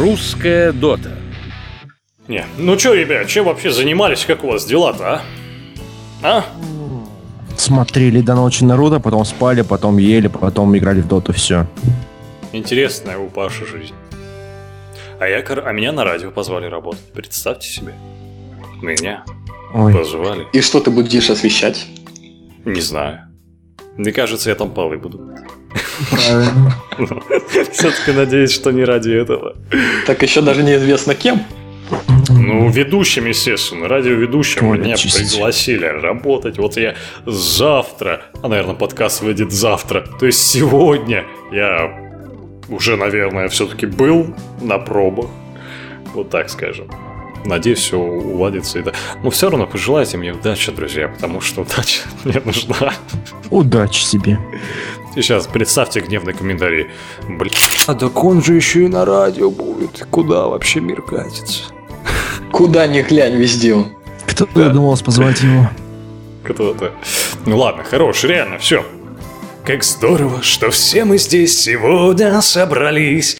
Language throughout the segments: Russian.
Русская дота. Не, ну чё, ребят, чем вообще занимались, как у вас дела-то, а? А? Смотрели до ночи Наруто, потом спали, потом ели, потом играли в доту, все. Интересная у Паши жизнь. А, я, а меня на радио позвали работать, представьте себе. Меня Ой, позвали. И что ты будешь освещать? Не знаю. Мне кажется, я там полы буду. Правильно. Все-таки надеюсь, что не ради этого. Так еще даже неизвестно кем. Ну, ведущим, естественно, радиоведущим Ой, меня чистить. пригласили работать. Вот я завтра, а, наверное, подкаст выйдет завтра, то есть сегодня я уже, наверное, все-таки был на пробах. Вот так скажем. Надеюсь, все уладится. И да. Но все равно пожелайте мне удачи, друзья, потому что удача мне нужна. Удачи себе. Сейчас представьте гневный комментарий. Блин, а так он же еще и на радио будет. Куда вообще мир катится? Куда ни глянь, везде он. Кто додумался позвать его? Кто-то. Ну ладно, хорош, реально, все. Как здорово, что все мы здесь сегодня собрались.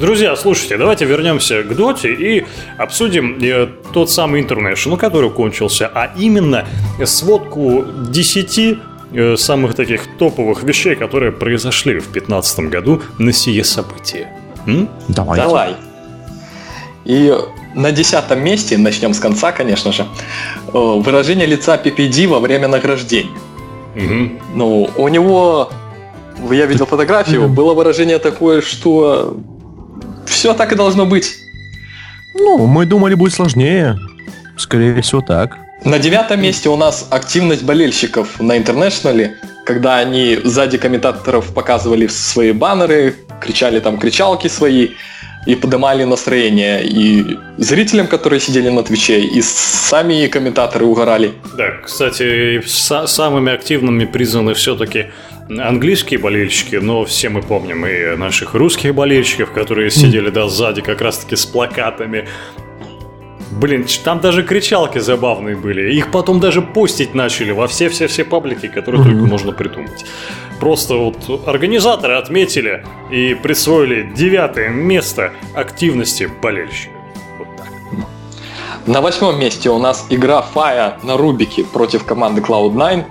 Друзья, слушайте, давайте вернемся к Доте и обсудим э, тот самый International, который кончился, а именно сводку 10 э, самых таких топовых вещей, которые произошли в 2015 году на сие событие. М? Давай. Давай. И на десятом месте, начнем с конца, конечно же, э, выражение лица PPD во время награждения. Мгм. Ну, у него, я видел фотографию, было выражение такое, что все так и должно быть. Ну, мы думали, будет сложнее. Скорее всего, так. На девятом месте у нас активность болельщиков на интернешнале, когда они сзади комментаторов показывали свои баннеры, кричали там кричалки свои и поднимали настроение и зрителям, которые сидели на Твиче, и сами комментаторы угорали. Да, кстати, са- самыми активными признаны все-таки английские болельщики, но все мы помним и наших русских болельщиков, которые сидели да, сзади как раз-таки с плакатами. Блин, там даже кричалки забавные были. Их потом даже постить начали во все-все-все паблики, которые только можно придумать. Просто вот организаторы отметили и присвоили девятое место активности болельщиков. На восьмом месте у нас игра Фая на Рубике против команды Cloud9.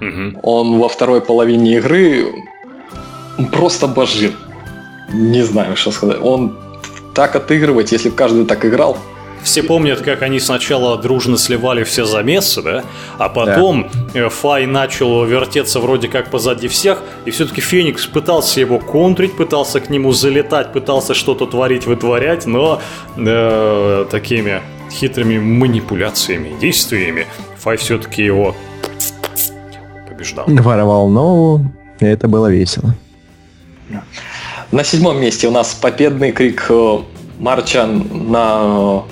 Мгм. Он во второй половине игры просто божит. Не знаю, что сказать. Он так отыгрывать, если бы каждый так играл. Все помнят, как они сначала дружно сливали все замесы, да? А потом э, Фай начал вертеться вроде как позади всех, и все-таки Феникс пытался его контрить, пытался к нему залетать, пытался что-то творить, вытворять, но э, такими хитрыми манипуляциями, действиями Фай все-таки его побеждал. Воровал, но это было весело. На седьмом месте у нас победный крик э, Марча на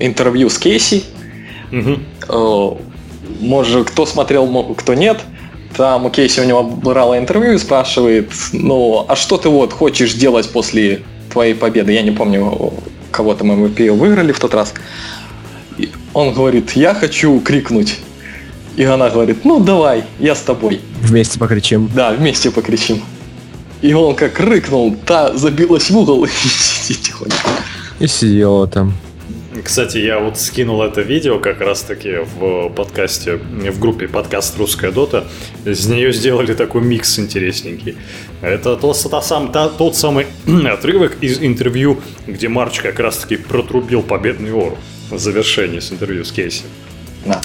э, интервью с Кейси. Э, Может, кто смотрел, мо- кто нет. Там у Кейси у него брало интервью и спрашивает, ну, а что ты вот хочешь делать после твоей победы? Я не помню, кого там MVP выиграли в тот раз. И он говорит, я хочу крикнуть. И она говорит, ну давай, я с тобой. Вместе покричим. Да, вместе покричим. И он как рыкнул, та забилась в угол и сидит тихонько. И сидела там. Кстати, я вот скинул это видео как раз-таки в подкасте, в группе подкаст «Русская дота». Из нее сделали такой микс интересненький. Это тот, та сам, та- тот самый отрывок из интервью, где Марч как раз-таки протрубил победный ору в завершении с интервью с Кейси. Да.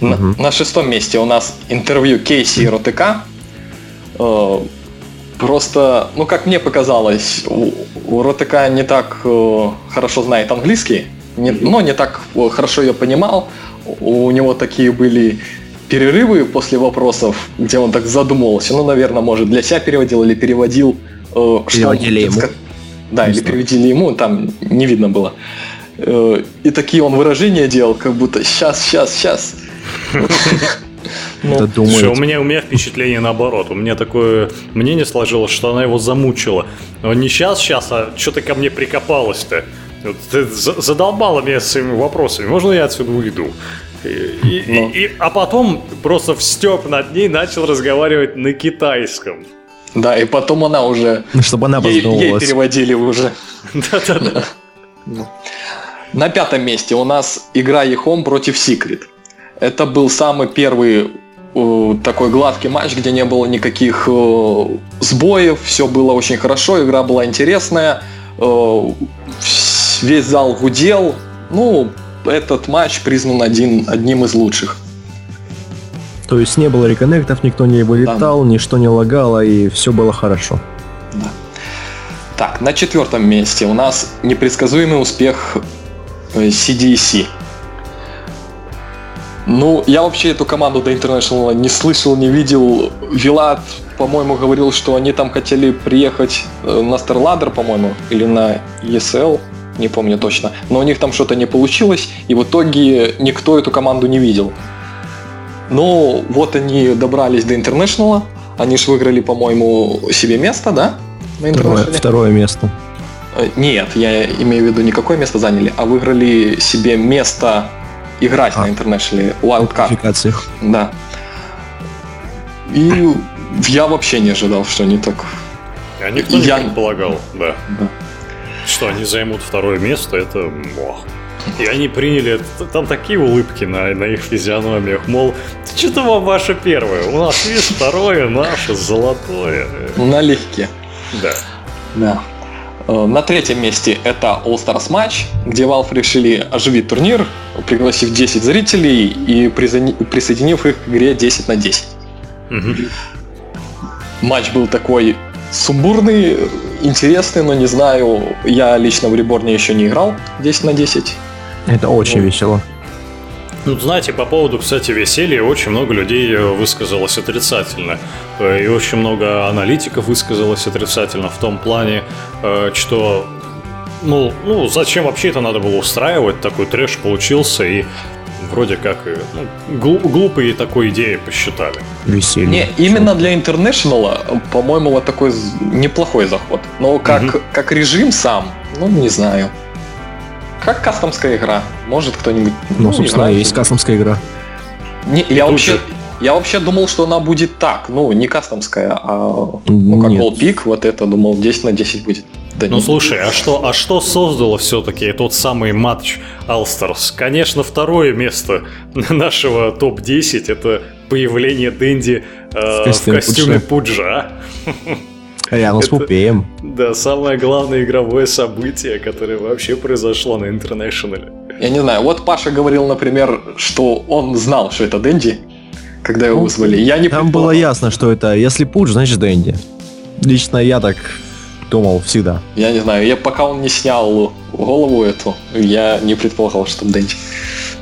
На, Мгм. на шестом месте у нас интервью Кейси и РОТК. Э, Просто, ну как мне показалось, у, у РОТК не так э, хорошо знает английский, не, но не так э, хорошо ее понимал. У, него такие были перерывы после вопросов, где он так задумывался. Ну, наверное, может, для себя переводил или переводил. э, что Переводили хочет ему. Да, Не или знаю. переводили ему, там не видно было. Э, И такие он выражения делал, как будто сейчас, сейчас, сейчас. Это Слушай, у меня, у меня впечатление наоборот. У меня такое мнение сложилось, что она его замучила. Но не сейчас, сейчас, а что ты ко мне прикопалась-то? Вот ты за- задолбала меня своими вопросами. Можно я отсюда уйду? И, и, ну. и, а потом просто в степ над ней начал разговаривать на китайском. Да, и потом она уже... Ну, чтобы она ей, ей переводили уже. Да-да-да. На пятом месте у нас игра Ехом против Secret. Это был самый первый э, такой гладкий матч, где не было никаких э, сбоев, все было очень хорошо, игра была интересная, э, весь зал гудел. Ну, этот матч признан один, одним из лучших. То есть не было реконнектов, никто не вылетал, да. ничто не лагало, и все было хорошо. Да. Так, на четвертом месте у нас непредсказуемый успех CDC. Ну, я вообще эту команду до International не слышал, не видел. Вилат, по-моему, говорил, что они там хотели приехать э, на StarLadder, по-моему, или на ESL, не помню точно. Но у них там что-то не получилось, и в итоге никто эту команду не видел. Но вот они добрались до International, они же выиграли, по-моему, себе место, да? На второе, второе место. Э, нет, я имею в виду не какое место заняли, а выиграли себе место играть а, на International Wildcard. Да. И я вообще не ожидал, что они так... А никто я... не предполагал, да. да. Что они займут второе место, это... Ох. И они приняли, там такие улыбки на, на их физиономиях, мол, что-то вам ваше первое, у нас есть второе, наше золотое. Налегке. Да. Да. Э, на третьем месте это All Stars матч, где Valve решили оживить турнир, пригласив 10 зрителей и присоединив их к игре 10 на 10. Угу. Матч был такой сумбурный, интересный, но не знаю, я лично в Реборне еще не играл 10 на 10. Это очень ну, весело. Ну, знаете, по поводу, кстати, веселья, очень много людей э, высказалось отрицательно. Э, и очень много аналитиков высказалось отрицательно в том плане, э, что ну, ну, зачем вообще это надо было устраивать? Такой трэш получился, и вроде как ну, глупые такой идеи посчитали. Веселье. Не, именно для International, по-моему, вот такой неплохой заход. Но как, угу. как режим сам, ну, не знаю. Как кастомская игра? Может кто-нибудь... Ну, ну собственно, знаю, есть кастомская игра. Не, я вообще... Я вообще думал, что она будет так, ну, не кастомская, а ну, как Wallpeak, вот это, думал, 10 на 10 будет. Да ну слушай, а что, а что создало все-таки тот самый матч Алстерс? Конечно, второе место нашего топ-10 это появление Дэнди э, в костюме, в костюме Пуджа. Рядом с Пупеем. Да, самое главное игровое событие, которое вообще произошло на Интернешнале. Я не знаю, вот Паша говорил, например, что он знал, что это Дэнди, когда его ну, вызвали. Я не Там было ясно, что это, если Пудж, значит Дэнди. Лично я так думал всегда. Я не знаю, я пока он не снял голову эту, я не предполагал, что Дэнди.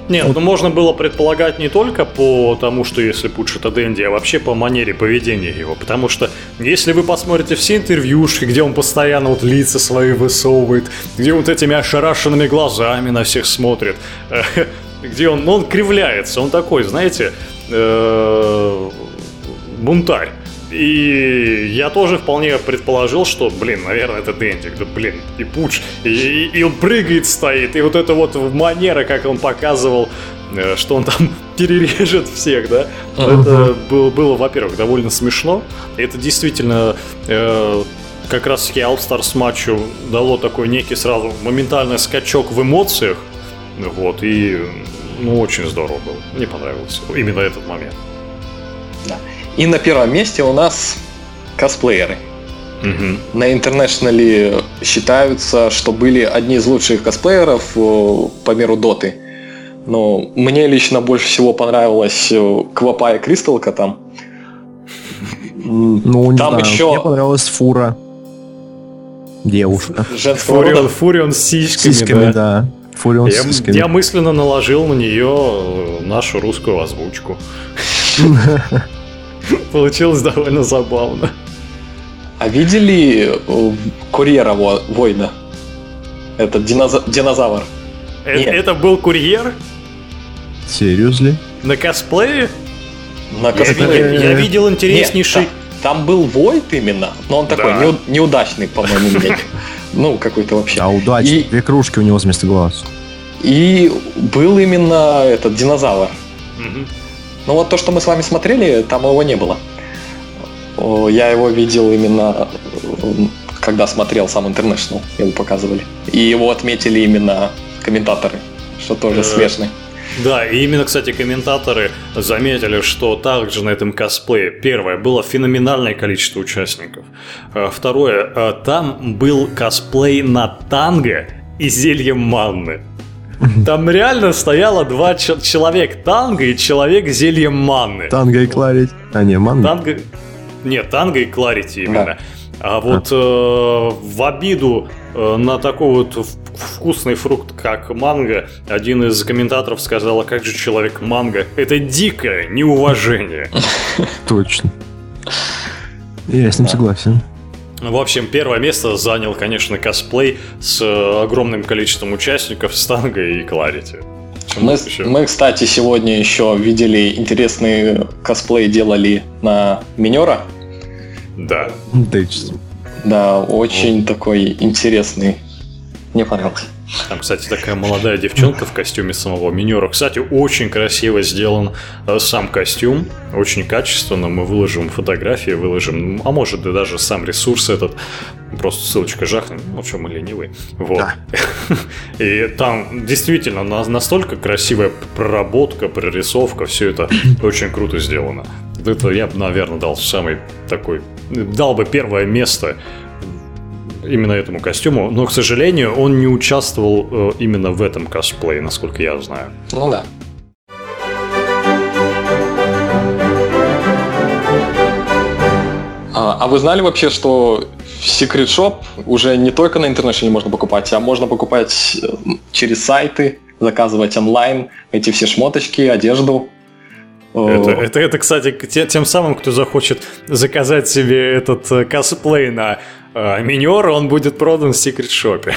Нет, ну можно было предполагать не только по тому, что если это Дэнди, а вообще по манере поведения его. Потому что если вы посмотрите все интервьюшки, где он постоянно вот лица свои высовывает, где вот этими ошарашенными глазами на всех смотрит, где он, ну, он кривляется, он такой, знаете, э, бунтарь. И я тоже вполне предположил, что, блин, наверное, это Дендик, да блин, и Пуч, и, и, и он прыгает, стоит, и вот это вот манера, как он показывал, э, что он там перережет всех, да, uh-huh. это было, было, во-первых, довольно смешно, и это действительно э, как раз-таки All Stars матчу дало такой некий сразу моментальный скачок в эмоциях, вот, и ну, очень здорово было, мне понравился именно этот момент. И на первом месте у нас косплееры. Угу. На интернешнале считаются, что были одни из лучших косплееров э, по миру доты. Но мне лично больше всего понравилась э, Квапа и Кристалка там. Ну, не там знаю. еще... Мне понравилась Фура. Девушка. Женского Фурион, рода. Фурион с сиськами, сиськами да. да. Фурион я, с сиськами. Я мысленно наложил на нее нашу русскую озвучку. Получилось довольно забавно. А видели э, курьера Война? Этот диноза- динозавр. Это, это был курьер? Серьезно? На косплее? На косплее. Я, я видел интереснейший... Нет, там, там был Войд именно, но он такой да. неудачный, по-моему, Ну, какой-то вообще. А удачный. И... Две кружки у него вместо глаз. И был именно этот динозавр. Угу. Ну вот то, что мы с вами смотрели, там его не было. Я его видел именно когда смотрел сам International, его показывали. И его отметили именно комментаторы, что тоже э, смешно. Да, и именно, кстати, комментаторы заметили, что также на этом косплее, первое, было феноменальное количество участников. Э, второе, э, там был косплей на танго и зелье манны. Там реально стояло два человек танго и человек зельем манны. Танго и кларить. А, не, манна. Танго... Нет, танго и кларити именно. Да. А вот а. Э, в обиду э, на такой вот вкусный фрукт, как манго, один из комментаторов сказал, а как же человек манго? Это дикое неуважение. Точно. Я с ним согласен. В общем, первое место занял, конечно, косплей с э, огромным количеством участников с танго и кларити. Мы, мы, кстати, сегодня еще видели интересный косплей делали на Минера. Да. Да, очень такой интересный. Мне понравился. Там, кстати, такая молодая девчонка в костюме самого минера. Кстати, очень красиво сделан э, сам костюм, очень качественно. Мы выложим фотографии, выложим, а может и даже сам ресурс этот. Просто ссылочка жахнем, ну что мы ленивые. Вот. Да. И там действительно настолько красивая проработка, прорисовка, все это очень круто сделано. Это я бы, наверное, дал самый такой... Дал бы первое место именно этому костюму, но, к сожалению, он не участвовал э, именно в этом косплее, насколько я знаю. Ну да. А, а вы знали вообще, что Secret Shop уже не только на интернете можно покупать, а можно покупать э, через сайты, заказывать онлайн эти все шмоточки, одежду. Это, это, это, кстати, тем самым, кто захочет заказать себе этот э, косплей на э, минер, он будет продан в Shop.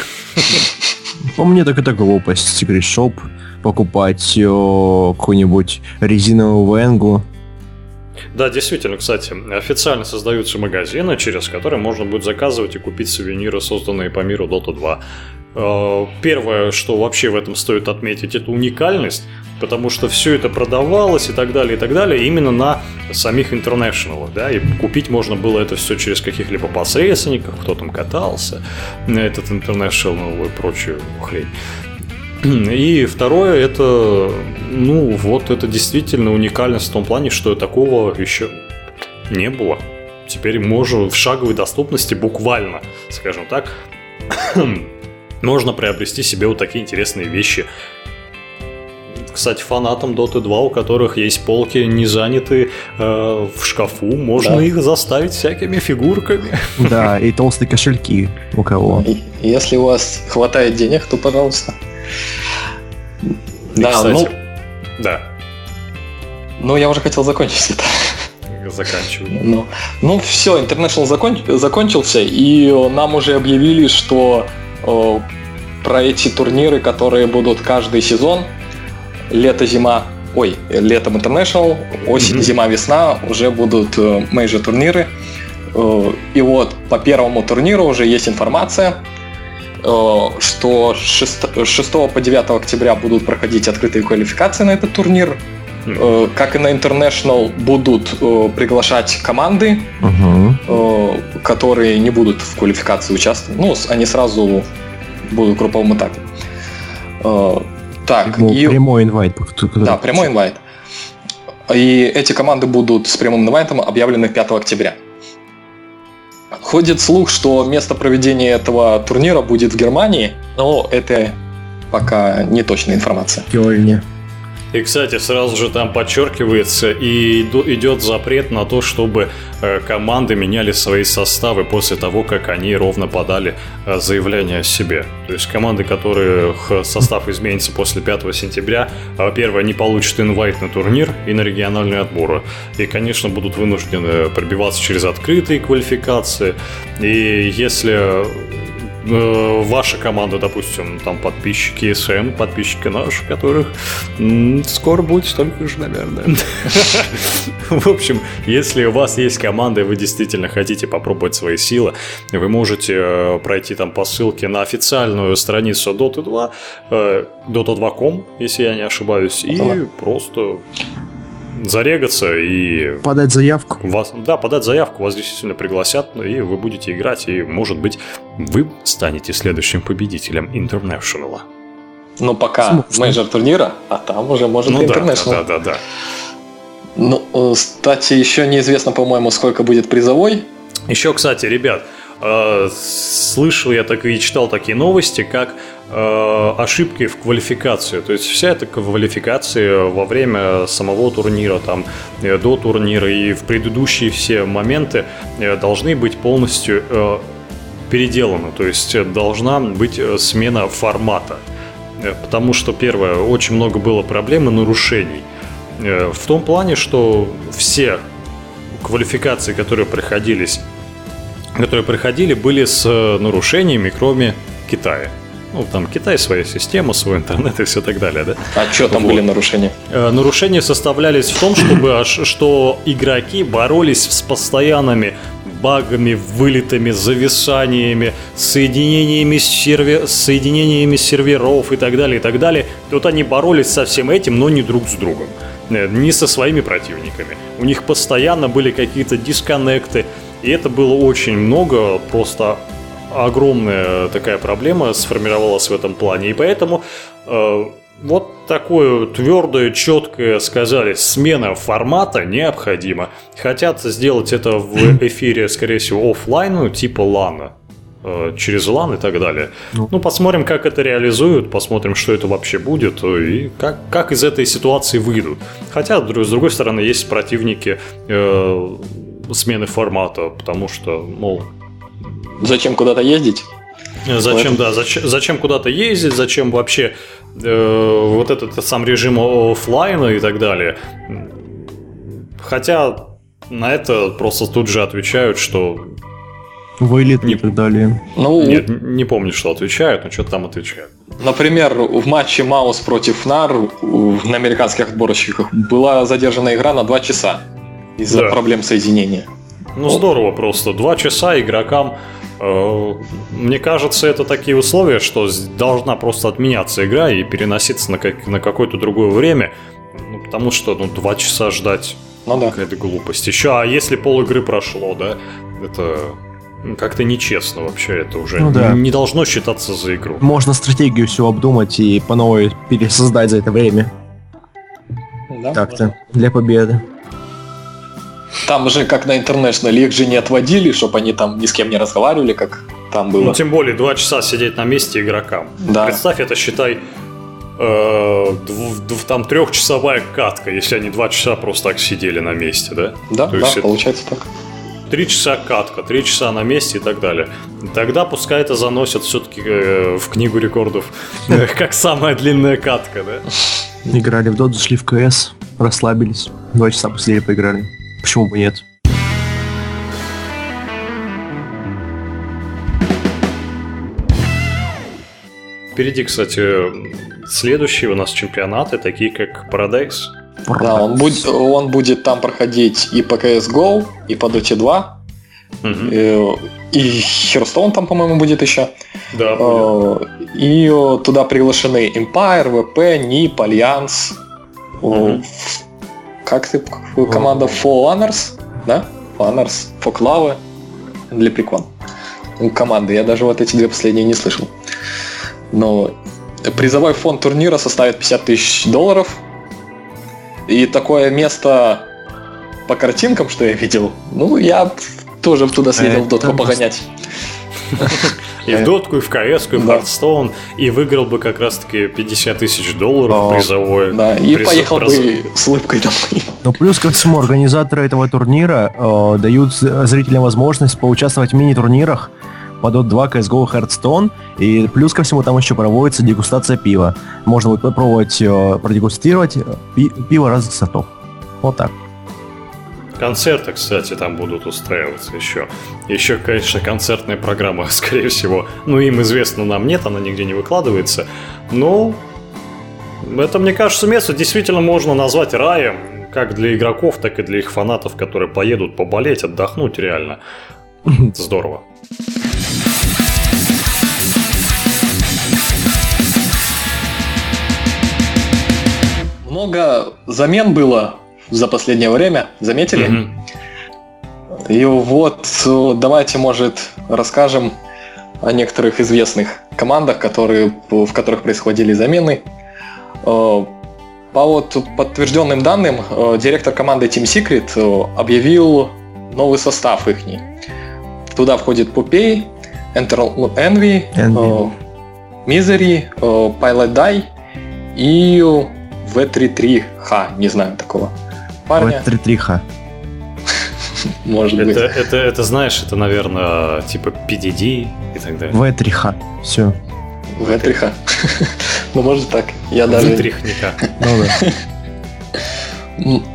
По мне так это глупость. Shop покупать э, какую-нибудь резиновую венгу. Да, действительно, кстати, официально создаются магазины, через которые можно будет заказывать и купить сувениры, созданные по миру Dota 2. Э, первое, что вообще в этом стоит отметить, это уникальность потому что все это продавалось и так далее, и так далее, именно на самих интернешнлах, да, и купить можно было это все через каких-либо посредственников, кто там катался, этот интернешнл и прочую хрень. И второе, это, ну, вот это действительно уникальность в том плане, что такого еще не было. Теперь можно в шаговой доступности буквально, скажем так, можно приобрести себе вот такие интересные вещи кстати, фанатам Dota 2, у которых есть полки не заняты э, в шкафу, можно да. их заставить всякими фигурками. Да, и толстые кошельки у кого. И, если у вас хватает денег, то пожалуйста. И, да, кстати, ну... Да. Ну, я уже хотел закончить это. Заканчиваю. Ну, ну все, International закон... закончился, и нам уже объявили, что о, про эти турниры, которые будут каждый сезон, лето-зима, ой, летом International, осень, mm-hmm. зима, весна уже будут major турниры. Э, и вот по первому турниру уже есть информация, э, что 6, 6 по 9 октября будут проходить открытые квалификации на этот турнир. Mm-hmm. Как и на International будут приглашать команды, uh-huh. которые не будут в квалификации участвовать. Ну, они сразу будут в групповом этапе. Так, и... Прямой инвайт. Да, прямой инвайт. И эти команды будут с прямым инвайтом объявлены 5 октября. Ходит слух, что место проведения этого турнира будет в Германии, но это пока не точная информация. Кёльне. И, кстати, сразу же там подчеркивается и идет запрет на то, чтобы э, команды меняли свои составы после того, как они ровно подали э, заявление о себе. То есть команды, которых состав изменится после 5 сентября, э, первое, не получат инвайт на турнир и на региональные отборы. И, конечно, будут вынуждены пробиваться через открытые квалификации. И если э, ваша команда, допустим, там подписчики СМ, подписчики наши, которых м, скоро будет столько же, наверное. В общем, если у вас есть команда, и вы действительно хотите попробовать свои силы, вы можете э, пройти там по ссылке на официальную страницу Dota 2, э, Dota2.com, если я не ошибаюсь, и просто зарегаться и... Подать заявку. Вас, да, подать заявку, вас действительно пригласят, и вы будете играть, и, может быть, вы станете следующим победителем Интернешнала. Ну, пока major турнира, а там уже может ну, International. Да, да, да, да. Ну, э, кстати, еще неизвестно, по-моему, сколько будет призовой. Еще, кстати, ребят, э, слышал я так и читал такие новости, как Э, ошибки в квалификации. То есть вся эта квалификация во время самого турнира, там, э, до турнира и в предыдущие все моменты должны быть полностью переделаны. То есть должна быть смена формата. Потому что, первое, очень много было проблем и нарушений. В том плане, что все квалификации, которые проходились, которые проходили, были с нарушениями, кроме Китая. Ну, там Китай своя система, свой интернет и все так далее, да? А что там вот. были нарушения? Э, нарушения составлялись в том, чтобы что игроки боролись с постоянными багами, вылетами, зависаниями, соединениями, сервер, соединениями серверов и так далее, и так далее. Тут они боролись со всем этим, но не друг с другом, э, не со своими противниками. У них постоянно были какие-то дисконнекты, и это было очень много просто огромная такая проблема сформировалась в этом плане. И поэтому э, вот такое твердое, четкое сказали, смена формата необходима. Хотят сделать это в эфире, скорее всего, офлайн, ну, типа лана э, через LAN и так далее. Ну. ну, посмотрим, как это реализуют, посмотрим, что это вообще будет и как, как из этой ситуации выйдут. Хотя, с другой стороны, есть противники э, смены формата, потому что, мол, Зачем куда-то ездить? Зачем, да, зачем, зачем куда-то ездить, зачем вообще э, вот этот сам режим офлайна и так далее. Хотя на это просто тут же отвечают, что Вылет не, и так далее. Ну, Нет, не помню, что отвечают, но что-то там отвечают. Например, в матче Маус против НАР на американских отборочниках была задержана игра на 2 часа из-за да. проблем соединения. Ну, здорово просто. Два часа игрокам Э, мне кажется, это такие условия, что должна просто отменяться игра и переноситься на, как, на какое-то другое время, ну, потому что ну, два часа ждать ну, да. какая-то глупость. Еще, а если пол игры прошло, да, это как-то нечестно вообще, это уже ну, да. не должно считаться за игру. Можно стратегию все обдумать и по новой пересоздать за это время. Да, Так-то, для победы. Там же, как на International, их же не отводили, чтобы они там ни с кем не разговаривали, как там было. Ну, тем более, два часа сидеть на месте игрокам. Да. Представь, это считай э, дв, там трехчасовая катка, если они два часа просто так сидели на месте, да? Да, То да, есть получается так. Три часа катка, три часа на месте и так далее. Тогда пускай это заносят все-таки э, в книгу рекордов как самая длинная катка, да? Играли в Dota, зашли в КС, расслабились, два часа посидели, поиграли. Почему бы нет? Впереди, кстати, следующие у нас чемпионаты, такие как Paradise. Да, он будет, он будет там проходить и по CSGO, и по Dota 2. Угу. И, и Hearthstone там, по-моему, будет еще. Да, будет. И туда приглашены Empire, VP, NIP, Alliance. Угу как ты, команда For Honors, да? For Honors, For Clave, для. Команды, я даже вот эти две последние не слышал. Но призовой фонд турнира составит 50 тысяч долларов. И такое место по картинкам, что я видел, ну, я тоже туда съездил в дотку погонять. И в дотку, и в КС, и в Хардстоун, и выиграл бы как раз-таки 50 тысяч долларов призовое. Да, и поехал бы с улыбкой домой. Ну, плюс ко всему, организаторы этого турнира э, дают зрителям возможность поучаствовать в мини-турнирах по Dota 2, CSGO, Hearthstone, и плюс ко всему там еще проводится дегустация пива. Можно будет попробовать э, продегустировать пи- пиво разных сортов. Вот так. Концерты, кстати, там будут устраиваться еще. Еще, конечно, концертная программа, скорее всего. Ну, им известно, нам нет, она нигде не выкладывается. Но это, мне кажется, место действительно можно назвать раем, как для игроков, так и для их фанатов, которые поедут поболеть, отдохнуть реально. Здорово. Много замен было за последнее время, заметили? Mm-hmm. И вот давайте, может, расскажем о некоторых известных командах, которые, в которых происходили замены. Э, по вот подтвержденным данным, э, директор команды Team Secret э, объявил новый состав их. Туда входит Пупей, Enter Envy, Envy. Misery, Pilot Die и V33H, не знаю такого парня. V33H. Может быть. Это, это, знаешь, это, наверное, типа PDD и так далее. V3H. Все. V3H. ну, может так. Я даже... Вытряхника. Ну да.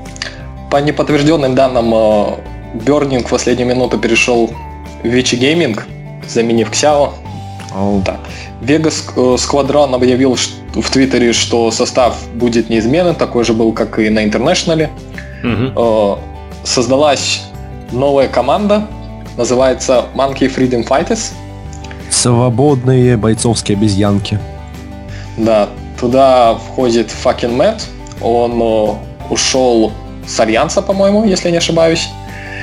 По неподтвержденным данным, Burning в последнюю минуту перешел в Vichy Gaming, заменив Xiao. Oh. Так. Vegas Squadron объявил в Твиттере, что состав будет неизменен, такой же был, как и на Интернешнале. Угу. Создалась новая команда, называется Monkey Freedom Fighters. Свободные бойцовские обезьянки. Да, туда входит Fucking Matt. Он ушел с Альянса, по-моему, если не ошибаюсь.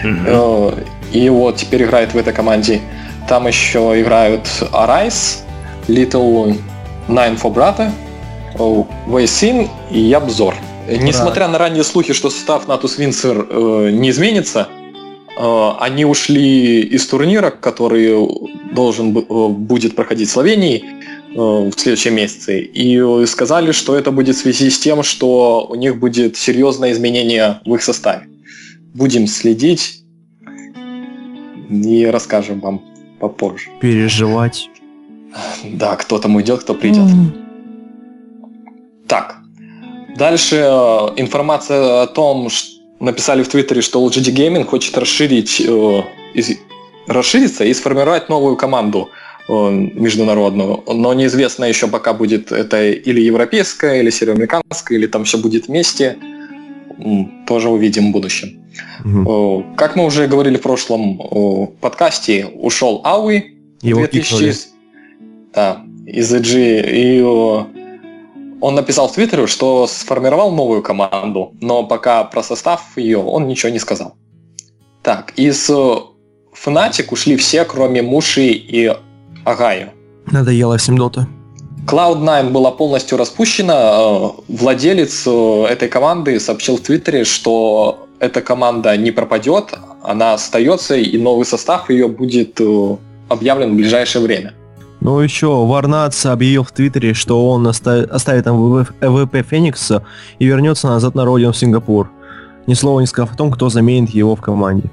Угу. И вот теперь играет в этой команде. Там еще играют Arise, Little Nine for Brother, Вейсин и Ябзор. Несмотря на ранние слухи, что состав Натус Винцер э, не изменится, э, они ушли из турнира, который должен э, будет проходить в Словении э, в следующем месяце, и сказали, что это будет в связи с тем, что у них будет серьезное изменение в их составе. Будем следить и расскажем вам попозже. Переживать. Да, кто там уйдет, кто придет. Mm. Так, Дальше э, информация о том, что написали в Твиттере, что LGD Gaming хочет расширить, э, из, расшириться и сформировать новую команду э, международную. Но неизвестно еще пока будет это или европейская, или североамериканская, или там все будет вместе. Тоже увидим в будущем. Угу. Как мы уже говорили в прошлом подкасте, ушел Ауи. Его 2000... Да, из EG. И он написал в Твиттере, что сформировал новую команду, но пока про состав ее он ничего не сказал. Так, из э, Fnatic ушли все, кроме Муши и Агаю. Надоело всем дота. Cloud9 была полностью распущена. Э, владелец э, этой команды сообщил в Твиттере, что эта команда не пропадет, она остается, и новый состав ее будет объявлен в ближайшее время. Ну, еще Варнац объявил в Твиттере, что он оставит там ВВП Феникса и вернется назад на родину в Сингапур. Ни слова не сказав о том, кто заменит его в команде.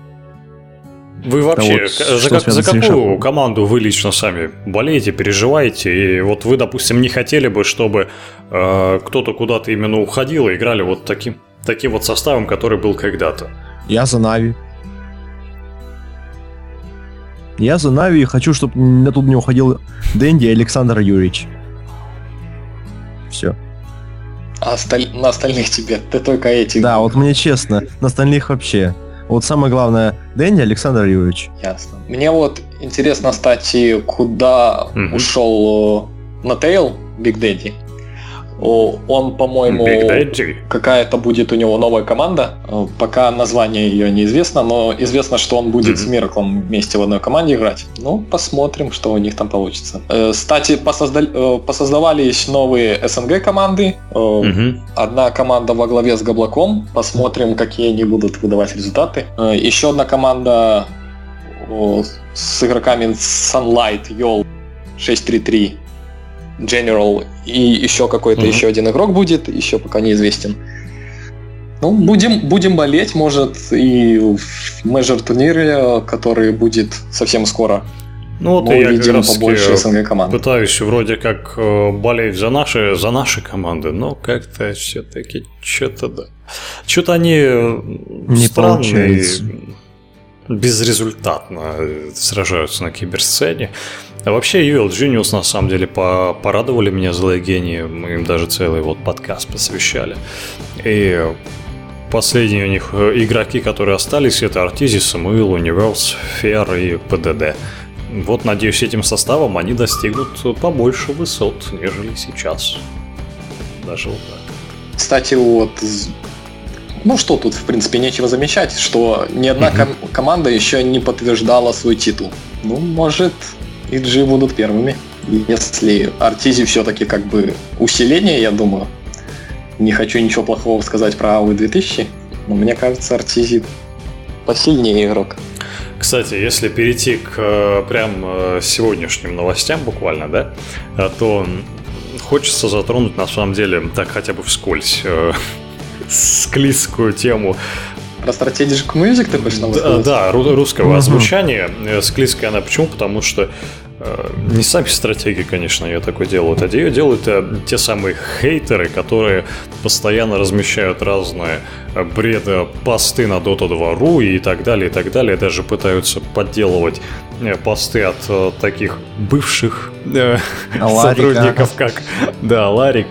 Вы вообще, вот, за, как, за какую команду вы лично сами болеете, переживаете? И вот вы, допустим, не хотели бы, чтобы э, кто-то куда-то именно уходил и играли вот таким, таким вот составом, который был когда-то? Я за Нави. Я за Нави и хочу, чтобы на тут не уходил Дэнди и Александр Юрьевич. Все. А осталь... на остальных тебе ты только эти. Да, вот мне честно, на остальных вообще. Вот самое главное, Дэнди Александр Юрьевич. Ясно. Мне вот интересно, кстати, куда mm-hmm. ушел на Тейл Биг Дэдди. Он, по-моему, какая-то будет у него новая команда. Пока название ее неизвестно, но известно, что он будет mm-hmm. с Мираклом вместе в одной команде играть. Ну, посмотрим, что у них там получится. Э, кстати, посоздали, э, посоздавались новые СНГ команды. Mm-hmm. Одна команда во главе с Габлаком. Посмотрим, какие они будут выдавать результаты. Еще одна команда с игроками Sunlight, Yol 633 General и еще какой-то mm-hmm. еще один игрок будет, еще пока неизвестен. Ну, будем, будем болеть, может, и в мейджор турнире, который будет совсем скоро. Ну вот Мы я как раз побольше СНГ команд. пытаюсь вроде как э, болеть за наши, за наши команды, но как-то все-таки что-то да. Что-то они не странные, получается. безрезультатно сражаются на киберсцене. А вообще Evil Genius на самом деле порадовали меня злые гении. Мы им даже целый вот подкаст посвящали. И последние у них э, игроки, которые остались, это Артизи, Самуил, Universe, Фер и ПДД. Вот, надеюсь, этим составом они достигнут побольше высот, нежели сейчас. Даже вот так. Кстати, вот ну что тут, в принципе, нечего замечать, что ни одна ком- команда еще не подтверждала свой титул. Ну, может, и будут первыми. Если Артизи все-таки как бы усиление, я думаю. Не хочу ничего плохого сказать про AUI 2000, но мне кажется, Артизи посильнее игрок. Кстати, если перейти к э, прям э, сегодняшним новостям буквально, да, э, то хочется затронуть на самом деле так хотя бы вскользь склизкую тему про Strategic Music ты хочешь Да, да русского uh-huh. озвучания. Склизкая она почему? Потому что Э, не сами стратегии, конечно, ее такое делают, а ее делают э, те самые хейтеры, которые постоянно размещают разные э, бреды, посты на Dota 2.ru и так далее, и так далее. Даже пытаются подделывать посты от таких бывших сотрудников, как да, Ларик,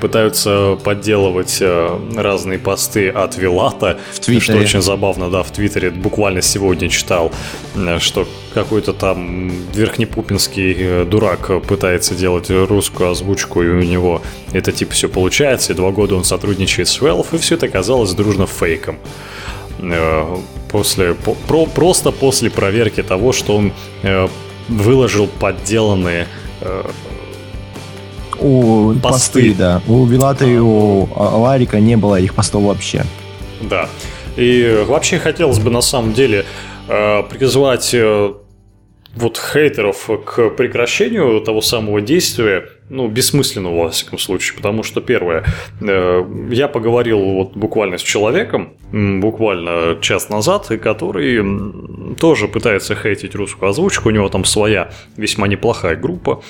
пытаются подделывать э, разные посты от Вилата, в Твиттере. что очень забавно, да, в Твиттере. Буквально сегодня читал, э, что какой-то там верхнепупинский э, дурак пытается делать русскую озвучку, и у него это типа все получается, и два года он сотрудничает с Valve, и все это оказалось дружно фейком. После, про, просто после проверки того, что он выложил подделанные у посты. посты, да. У Вилата и у Ларика не было их постов вообще. Да. И вообще хотелось бы на самом деле э, призвать э, вот хейтеров к прекращению того самого действия, ну, бессмысленного, во всяком случае, потому что, первое, э, я поговорил вот буквально с человеком, буквально час назад, который тоже пытается хейтить русскую озвучку, у него там своя весьма неплохая группа,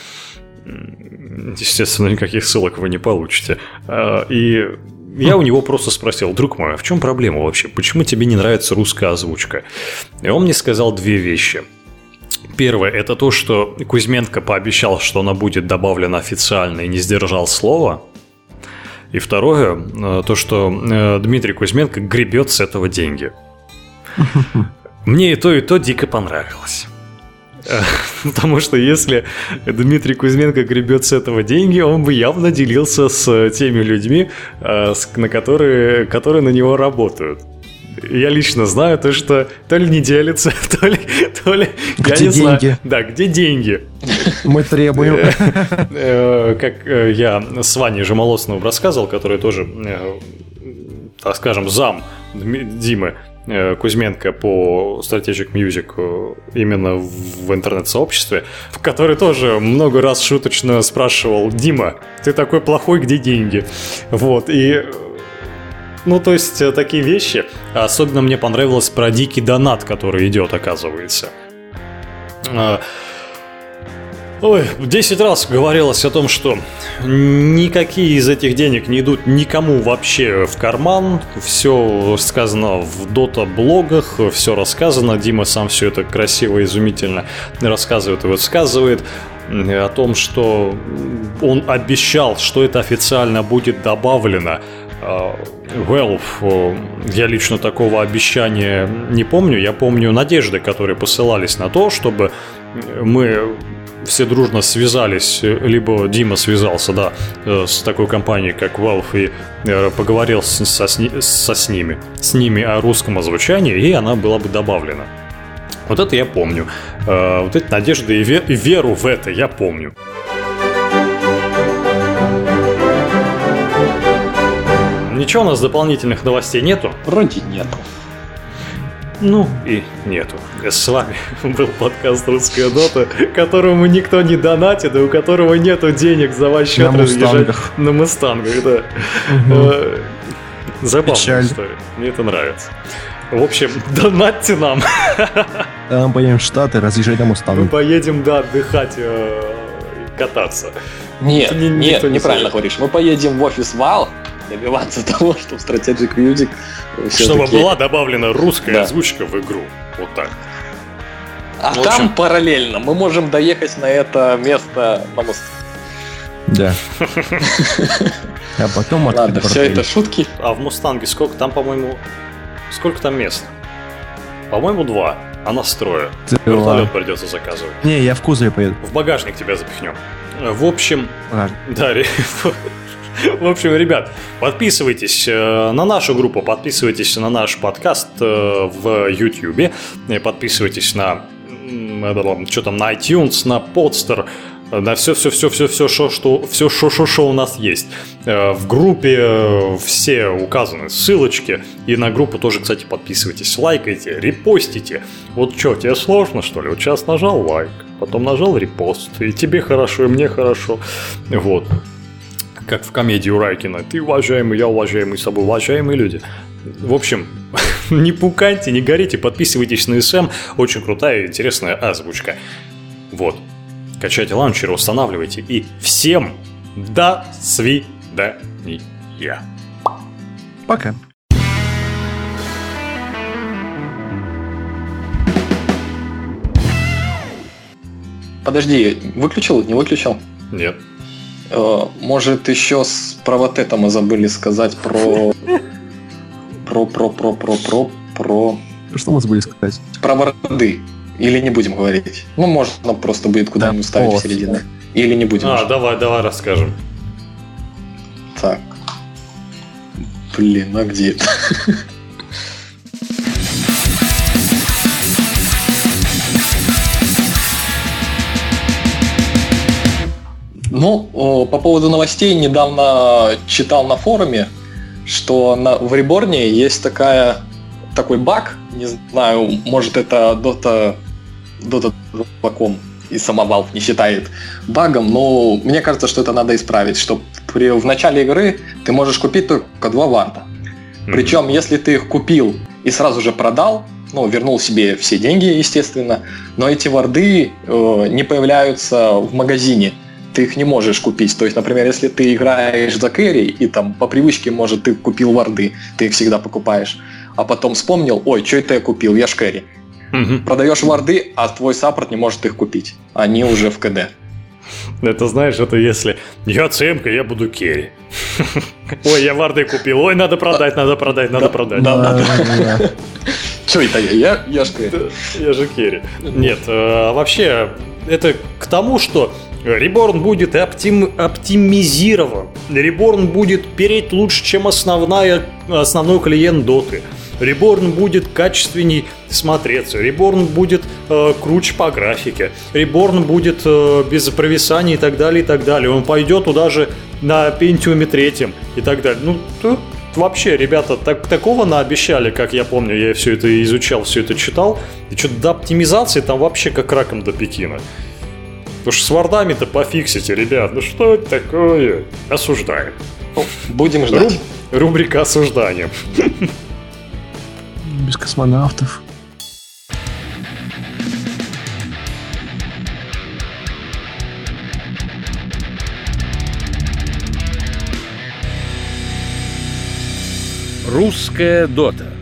естественно, никаких ссылок вы не получите. А, и я у него просто спросил, друг мой, а в чем проблема вообще? Почему тебе не нравится русская озвучка? И он мне сказал две вещи. Первое – это то, что Кузьменко пообещал, что она будет добавлена официально и не сдержал слова. И второе – то, что э, Дмитрий Кузьменко гребет с этого деньги. Мне и то, и то дико понравилось. Потому что если Дмитрий Кузьменко гребет с этого деньги, он бы явно делился с теми людьми, э, на которые, которые на него работают. Я лично знаю то, что то ли не делится, то ли, то ли где я не деньги? знаю. Да, где деньги? Мы требуем. Э, э, как я с Ваней Жемолосновым рассказывал, который тоже, так скажем, зам Димы, Кузьменко по Strategic Music э, именно в интернет-сообществе, в который тоже много раз шуточно спрашивал «Дима, ты такой плохой, где деньги?» Вот, и ну, то есть, э, такие вещи. Особенно мне понравилось про дикий донат, который идет, оказывается. Ой, 10 раз говорилось о том, что никакие из этих денег не идут никому вообще в карман. Все сказано в дота-блогах, все рассказано. Дима сам все это красиво, изумительно рассказывает и высказывает о том, что он обещал, что это официально будет добавлено. А, Valve, я лично такого обещания не помню. Я помню надежды, которые посылались на то, чтобы мы все дружно связались, либо Дима связался, да, э, с такой компанией, как Valve, и э, поговорил со, со с ними, с ними о русском озвучании, и она была бы добавлена. Вот это я помню. Э, вот эти надежды и веру в это я помню. Ничего у нас дополнительных новостей нету? Вроде нету. Ну и нету. С вами был подкаст «Русская дота», которому никто не донатит, и у которого нету денег за ваш счет на мустангах. На мустангах, да. Угу. Забавная Печаль. история. Мне это нравится. В общем, донатьте нам. А мы поедем в Штаты, разъезжать на Мы Мустанг. поедем, да, отдыхать, э, кататься. Нет, Ни- нет, не неправильно говоришь. Мы поедем в офис Вал добиваться того, чтобы Strategic Music Чтобы была добавлена русская Да. озвучка в игру. Вот так. А В общем- там параллельно мы можем доехать на это место на мост. Да. А потом Ладно, все это шутки. А в Мустанге сколько? Там, по-моему, сколько там мест? По-моему, два. А нас трое. Вертолет придется заказывать. Не, я в кузове поеду. В багажник тебя запихнем. В общем, А, Да, в общем, ребят, подписывайтесь э, на нашу группу, подписывайтесь на наш подкаст э, в YouTube, подписывайтесь на что там на iTunes, на Podster, на все, все, все, все, все, что, что, все, что, что, что у нас есть. Э, В группе все указаны ссылочки, и на группу тоже, кстати, подписывайтесь, лайкайте, репостите. Вот что, тебе сложно, что ли? Вот сейчас нажал лайк, потом нажал репост, и тебе хорошо, и мне хорошо. Вот как в комедии у Райкина. Ты уважаемый, я уважаемый, с собой уважаемые люди. В общем, не пукайте, не горите, подписывайтесь на СМ. Очень крутая и интересная озвучка. Вот. Качайте лаунчер, устанавливайте. И всем до свидания. Пока. Подожди, выключил? Не выключил? Нет. Э, Может, еще с, про вот это мы забыли сказать про... Про, про, про, про, про, про... Что мы забыли сказать? Про варды. Или не будем говорить? Ну, можно просто будет куда-нибудь Да. ставить в середину. Или не будем. А, уже. давай, давай расскажем. Так. Блин, а где это? Ну, по поводу новостей недавно читал на форуме, что на, в Реборне есть такая, такой баг, не знаю, может это Dota, Dota 2.com и сама Valve не считает багом, но мне кажется, что это надо исправить, что при, в начале игры ты можешь купить только два варда. Причем, если ты их купил и сразу же продал, ну, вернул себе все деньги, естественно, но эти варды э, не появляются в магазине. Ты их не можешь купить. То есть, например, если ты играешь за carry, и там по привычке, может, ты купил варды, ты их всегда покупаешь, а потом вспомнил, ой, что это я купил, я ж carry. Мгм. Продаешь варды, а твой саппорт не может их купить. Они уже в КД. Это знаешь, это если я цемка, я буду carry. Ой, я варды купил. Ой, надо продать, надо продать, надо продать. Да, да, да. Что это я? Я, я ж кэрри. Да, Я же керри. Нет, э, вообще, это к тому, что Реборн будет оптим- оптимизирован. Реборн будет переть лучше, чем основная, основной клиент доты. Реборн будет качественней смотреться. Реборн будет э, круче по графике. Реборн будет э, без провисаний и так далее, и так далее. Он пойдет туда же на Пентиуме третьем и так далее. Ну, тут вообще, ребята, так, такого наобещали, как я помню, я все это изучал, все это читал. И что-то до оптимизации там вообще как раком до Пекина. Потому что с вардами-то пофиксите, ребят. Ну что это такое? Осуждаем. Будем Руб- ждать. рубрика осуждания. Без космонавтов. Русская дота.